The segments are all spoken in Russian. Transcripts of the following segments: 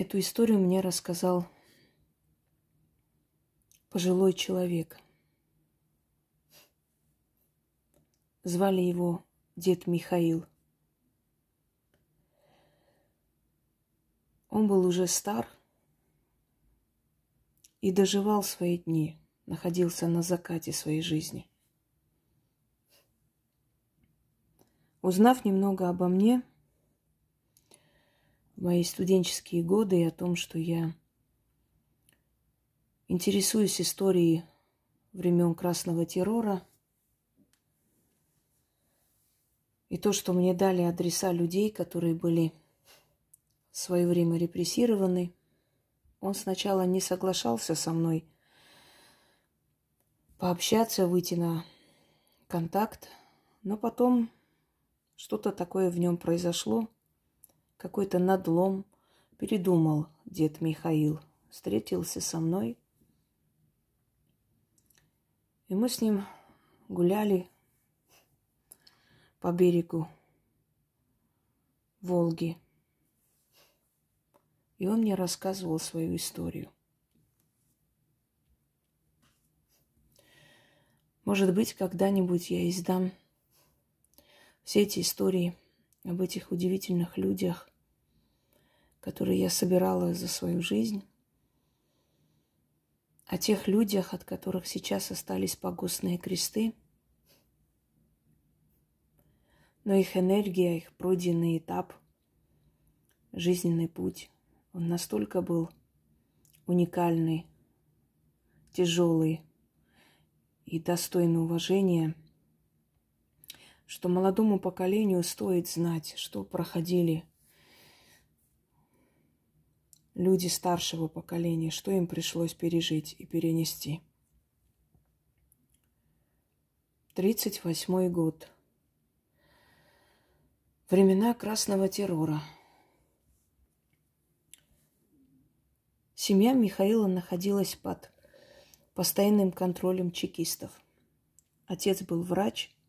Эту историю мне рассказал пожилой человек. Звали его дед Михаил. Он был уже стар и доживал свои дни, находился на закате своей жизни. Узнав немного обо мне, мои студенческие годы и о том, что я интересуюсь историей времен Красного террора, и то, что мне дали адреса людей, которые были в свое время репрессированы, он сначала не соглашался со мной пообщаться, выйти на контакт, но потом что-то такое в нем произошло, какой-то надлом, передумал дед Михаил, встретился со мной, и мы с ним гуляли по берегу Волги. И он мне рассказывал свою историю. Может быть, когда-нибудь я издам все эти истории об этих удивительных людях, которые я собирала за свою жизнь, о тех людях, от которых сейчас остались погостные кресты, но их энергия, их пройденный этап, жизненный путь, он настолько был уникальный, тяжелый и достойный уважения – что молодому поколению стоит знать, что проходили люди старшего поколения, что им пришлось пережить и перенести. Тридцать восьмой год. Времена красного террора. Семья Михаила находилась под постоянным контролем чекистов. Отец был врач –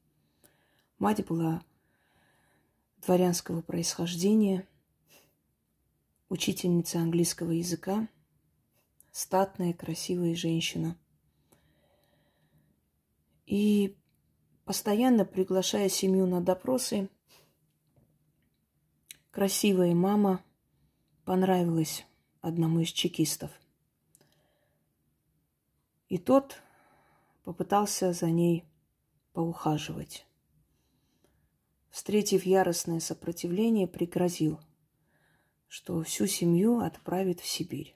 Мать была дворянского происхождения, учительница английского языка, статная, красивая женщина. И постоянно приглашая семью на допросы, красивая мама понравилась одному из чекистов. И тот попытался за ней поухаживать встретив яростное сопротивление, пригрозил, что всю семью отправит в Сибирь.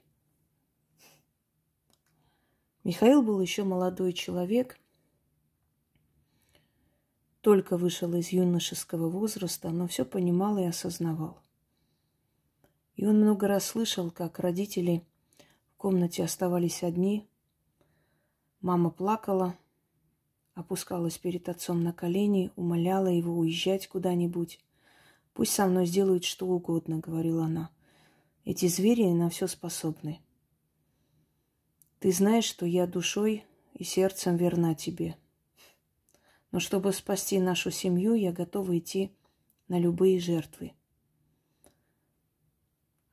Михаил был еще молодой человек, только вышел из юношеского возраста, но все понимал и осознавал. И он много раз слышал, как родители в комнате оставались одни, мама плакала – опускалась перед отцом на колени, умоляла его уезжать куда-нибудь. «Пусть со мной сделают что угодно», — говорила она. «Эти звери на все способны. Ты знаешь, что я душой и сердцем верна тебе. Но чтобы спасти нашу семью, я готова идти на любые жертвы».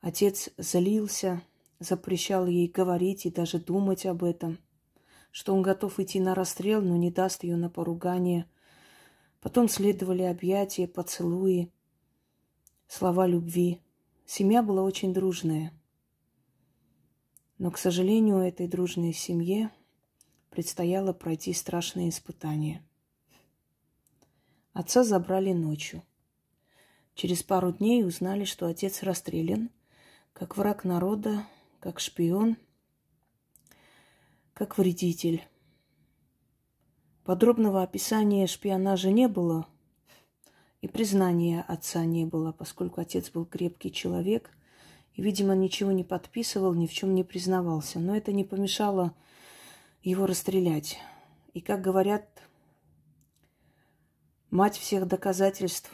Отец злился, запрещал ей говорить и даже думать об этом – что он готов идти на расстрел, но не даст ее на поругание. Потом следовали объятия, поцелуи, слова любви. Семья была очень дружная. Но, к сожалению, этой дружной семье предстояло пройти страшные испытания. Отца забрали ночью. Через пару дней узнали, что отец расстрелян, как враг народа, как шпион – как вредитель. Подробного описания шпионажа не было, и признания отца не было, поскольку отец был крепкий человек и, видимо, ничего не подписывал, ни в чем не признавался. Но это не помешало его расстрелять. И, как говорят, мать всех доказательств,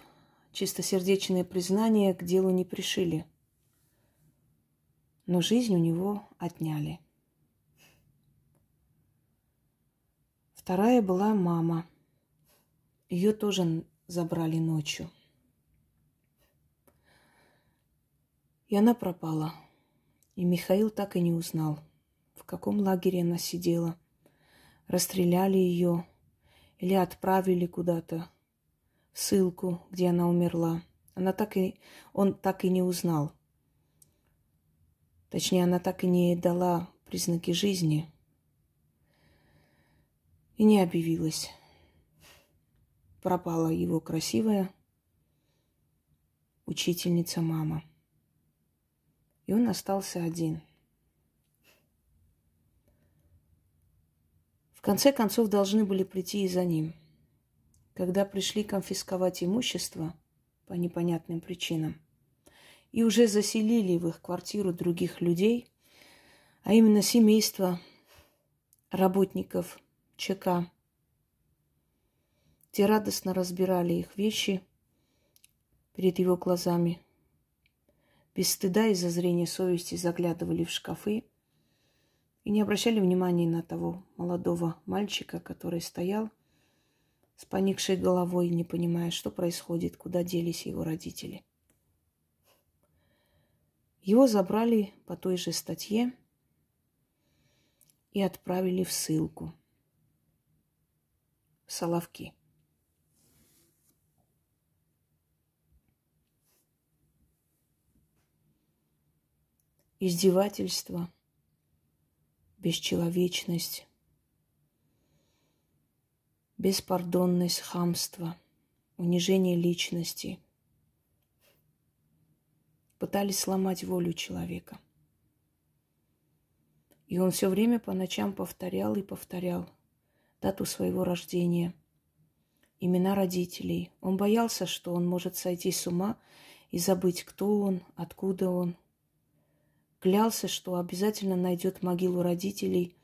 чистосердечное признание к делу не пришили. Но жизнь у него отняли. Вторая была мама. Ее тоже забрали ночью. И она пропала. И Михаил так и не узнал, в каком лагере она сидела. Расстреляли ее или отправили куда-то ссылку, где она умерла. Она так и, он так и не узнал. Точнее, она так и не дала признаки жизни и не объявилась. Пропала его красивая учительница мама. И он остался один. В конце концов должны были прийти и за ним. Когда пришли конфисковать имущество по непонятным причинам и уже заселили в их квартиру других людей, а именно семейство работников ЧК, те радостно разбирали их вещи перед его глазами – без стыда и зазрения совести заглядывали в шкафы и не обращали внимания на того молодого мальчика, который стоял с поникшей головой, не понимая, что происходит, куда делись его родители. Его забрали по той же статье и отправили в ссылку в Соловки. Издевательство, бесчеловечность, беспардонность, хамство, унижение личности. Пытались сломать волю человека. И он все время по ночам повторял и повторял дату своего рождения, имена родителей. Он боялся, что он может сойти с ума и забыть, кто он, откуда он – клялся, что обязательно найдет могилу родителей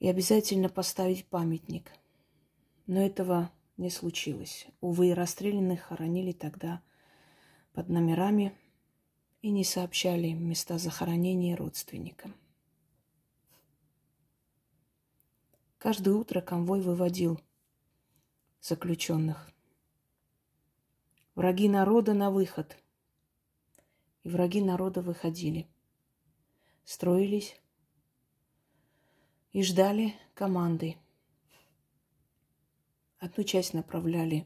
и обязательно поставить памятник. Но этого не случилось. Увы, расстрелянных хоронили тогда под номерами и не сообщали места захоронения родственникам. Каждое утро конвой выводил заключенных. Враги народа на выход – и враги народа выходили, строились и ждали команды. Одну часть направляли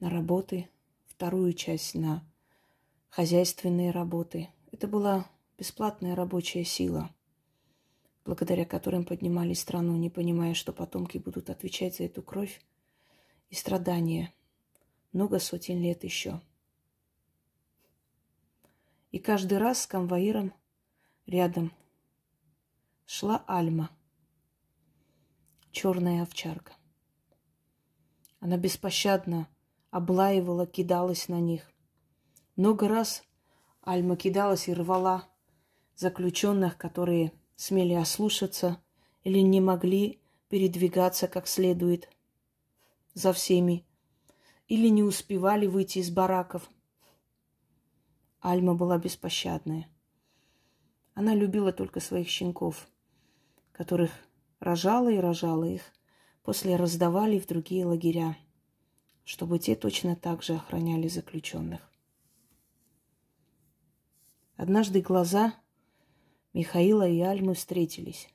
на работы, вторую часть на хозяйственные работы. Это была бесплатная рабочая сила, благодаря которым поднимали страну, не понимая, что потомки будут отвечать за эту кровь и страдания много сотен лет еще. И каждый раз с конвоиром рядом шла Альма, черная овчарка. Она беспощадно облаивала, кидалась на них. Много раз Альма кидалась и рвала заключенных, которые смели ослушаться или не могли передвигаться как следует за всеми, или не успевали выйти из бараков – Альма была беспощадная. Она любила только своих щенков, которых рожала и рожала их, после раздавали в другие лагеря, чтобы те точно так же охраняли заключенных. Однажды глаза Михаила и Альмы встретились.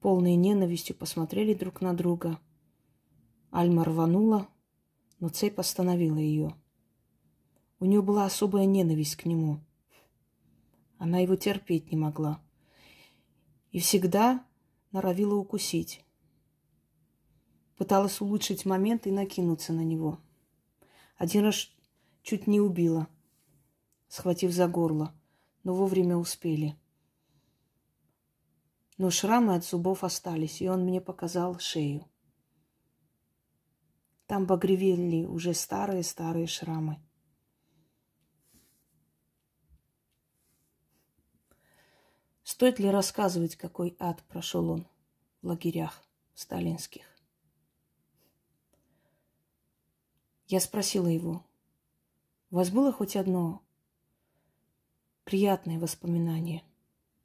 Полные ненавистью посмотрели друг на друга. Альма рванула, но цепь остановила ее – у нее была особая ненависть к нему. Она его терпеть не могла. И всегда норовила укусить. Пыталась улучшить момент и накинуться на него. Один раз чуть не убила, схватив за горло, но вовремя успели. Но шрамы от зубов остались, и он мне показал шею. Там багревели уже старые-старые шрамы. Стоит ли рассказывать, какой ад прошел он в лагерях сталинских? Я спросила его, у вас было хоть одно приятное воспоминание,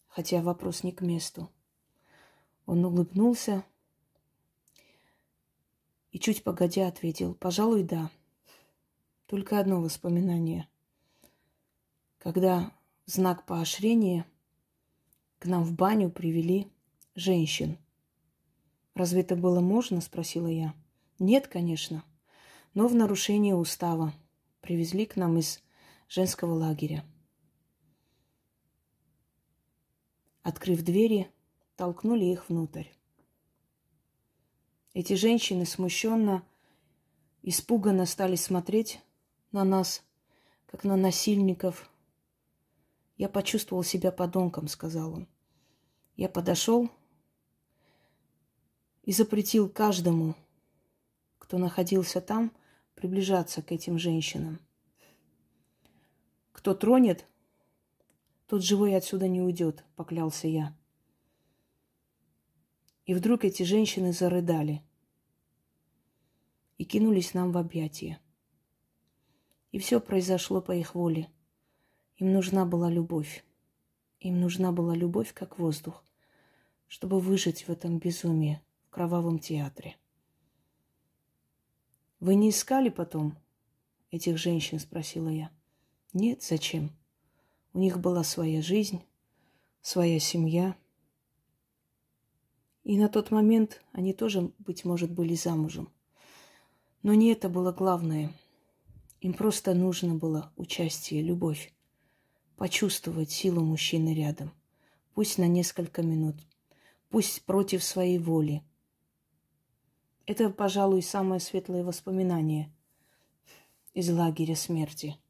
хотя вопрос не к месту. Он улыбнулся и чуть погодя ответил, пожалуй, да. только одно воспоминание. Когда знак поощрения к нам в баню привели женщин. «Разве это было можно?» – спросила я. «Нет, конечно, но в нарушение устава. Привезли к нам из женского лагеря». Открыв двери, толкнули их внутрь. Эти женщины смущенно, испуганно стали смотреть на нас, как на насильников. Я почувствовал себя подонком, сказал он. Я подошел и запретил каждому, кто находился там, приближаться к этим женщинам. Кто тронет, тот живой отсюда не уйдет, поклялся я. И вдруг эти женщины зарыдали и кинулись нам в объятия. И все произошло по их воле. Им нужна была любовь. Им нужна была любовь, как воздух, чтобы выжить в этом безумии, в кровавом театре. «Вы не искали потом этих женщин?» – спросила я. «Нет, зачем?» У них была своя жизнь, своя семья. И на тот момент они тоже, быть может, были замужем. Но не это было главное. Им просто нужно было участие, любовь. Почувствовать силу мужчины рядом. Пусть на несколько минут. Пусть против своей воли. Это, пожалуй, самое светлое воспоминание из лагеря смерти –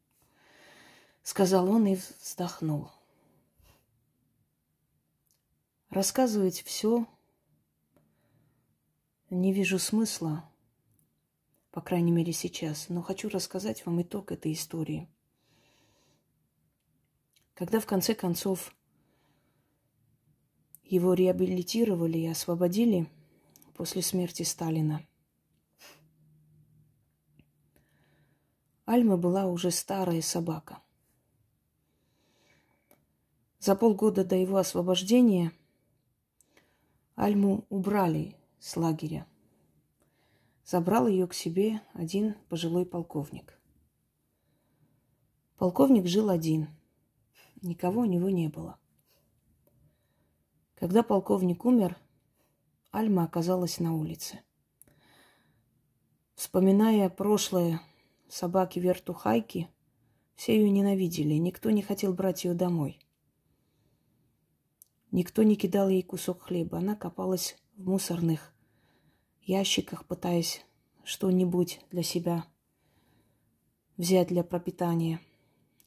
сказал он и вздохнул. Рассказывать все не вижу смысла, по крайней мере сейчас, но хочу рассказать вам итог этой истории. Когда в конце концов его реабилитировали и освободили после смерти Сталина, Альма была уже старая собака – за полгода до его освобождения Альму убрали с лагеря. Забрал ее к себе один пожилой полковник. Полковник жил один. Никого у него не было. Когда полковник умер, Альма оказалась на улице. Вспоминая прошлое собаки-вертухайки, все ее ненавидели, никто не хотел брать ее домой – Никто не кидал ей кусок хлеба. Она копалась в мусорных ящиках, пытаясь что-нибудь для себя взять для пропитания.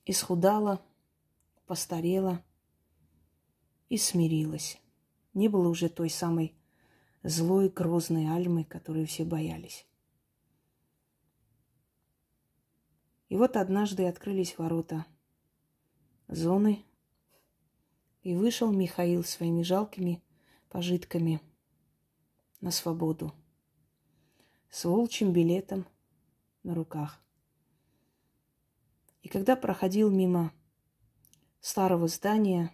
Исхудала, постарела и смирилась. Не было уже той самой злой, грозной Альмы, которую все боялись. И вот однажды открылись ворота зоны и вышел Михаил своими жалкими пожитками на свободу. С волчьим билетом на руках. И когда проходил мимо старого здания,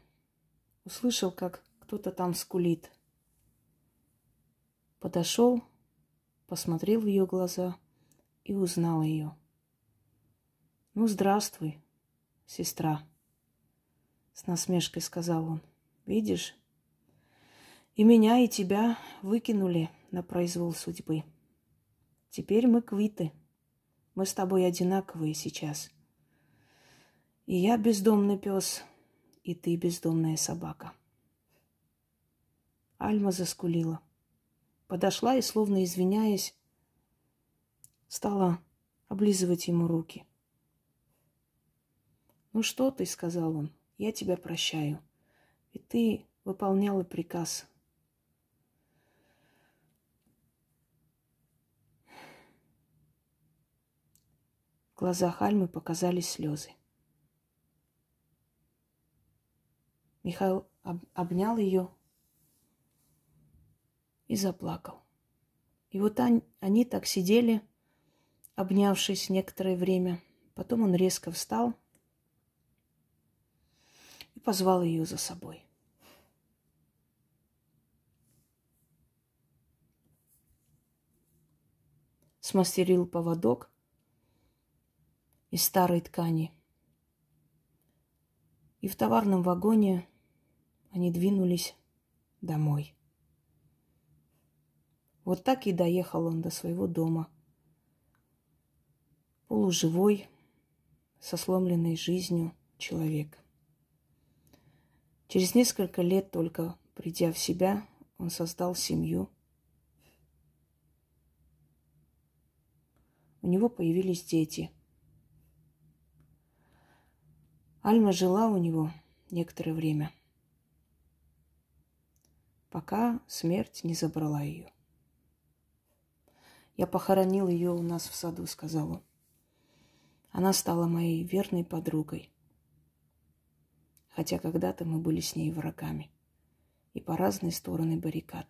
услышал, как кто-то там скулит. Подошел, посмотрел в ее глаза и узнал ее. Ну, здравствуй, сестра. С насмешкой сказал он. Видишь, и меня, и тебя выкинули на произвол судьбы. Теперь мы квиты. Мы с тобой одинаковые сейчас. И я бездомный пес, и ты бездомная собака. Альма заскулила. Подошла и, словно извиняясь, стала облизывать ему руки. «Ну что ты?» — сказал он я тебя прощаю. И ты выполняла приказ. В глазах Альмы показались слезы. Михаил об- обнял ее и заплакал. И вот они, так сидели, обнявшись некоторое время. Потом он резко встал позвал ее за собой. Смастерил поводок, из старой ткани. И в товарном вагоне они двинулись домой. Вот так и доехал он до своего дома. Полуживой, со сломленной жизнью человек. Через несколько лет только придя в себя, он создал семью. У него появились дети. Альма жила у него некоторое время, пока смерть не забрала ее. Я похоронил ее у нас в саду, сказал он. Она стала моей верной подругой. Хотя когда-то мы были с ней врагами. И по разные стороны баррикад.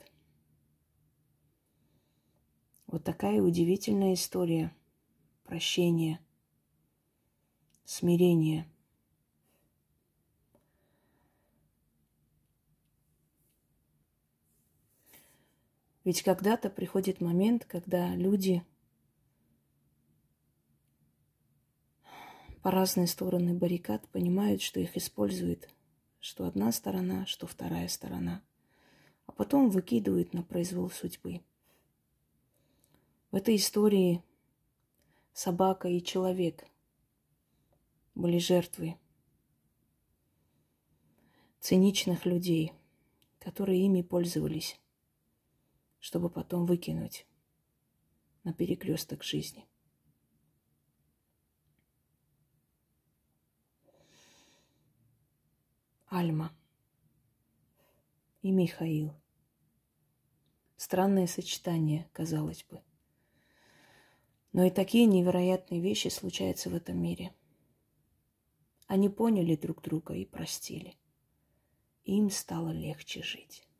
Вот такая удивительная история прощения, смирения. Ведь когда-то приходит момент, когда люди по разные стороны баррикад понимают, что их использует что одна сторона, что вторая сторона, а потом выкидывают на произвол судьбы. В этой истории собака и человек были жертвы циничных людей, которые ими пользовались, чтобы потом выкинуть на перекресток жизни. Альма и Михаил. Странное сочетание, казалось бы. Но и такие невероятные вещи случаются в этом мире. Они поняли друг друга и простили. Им стало легче жить.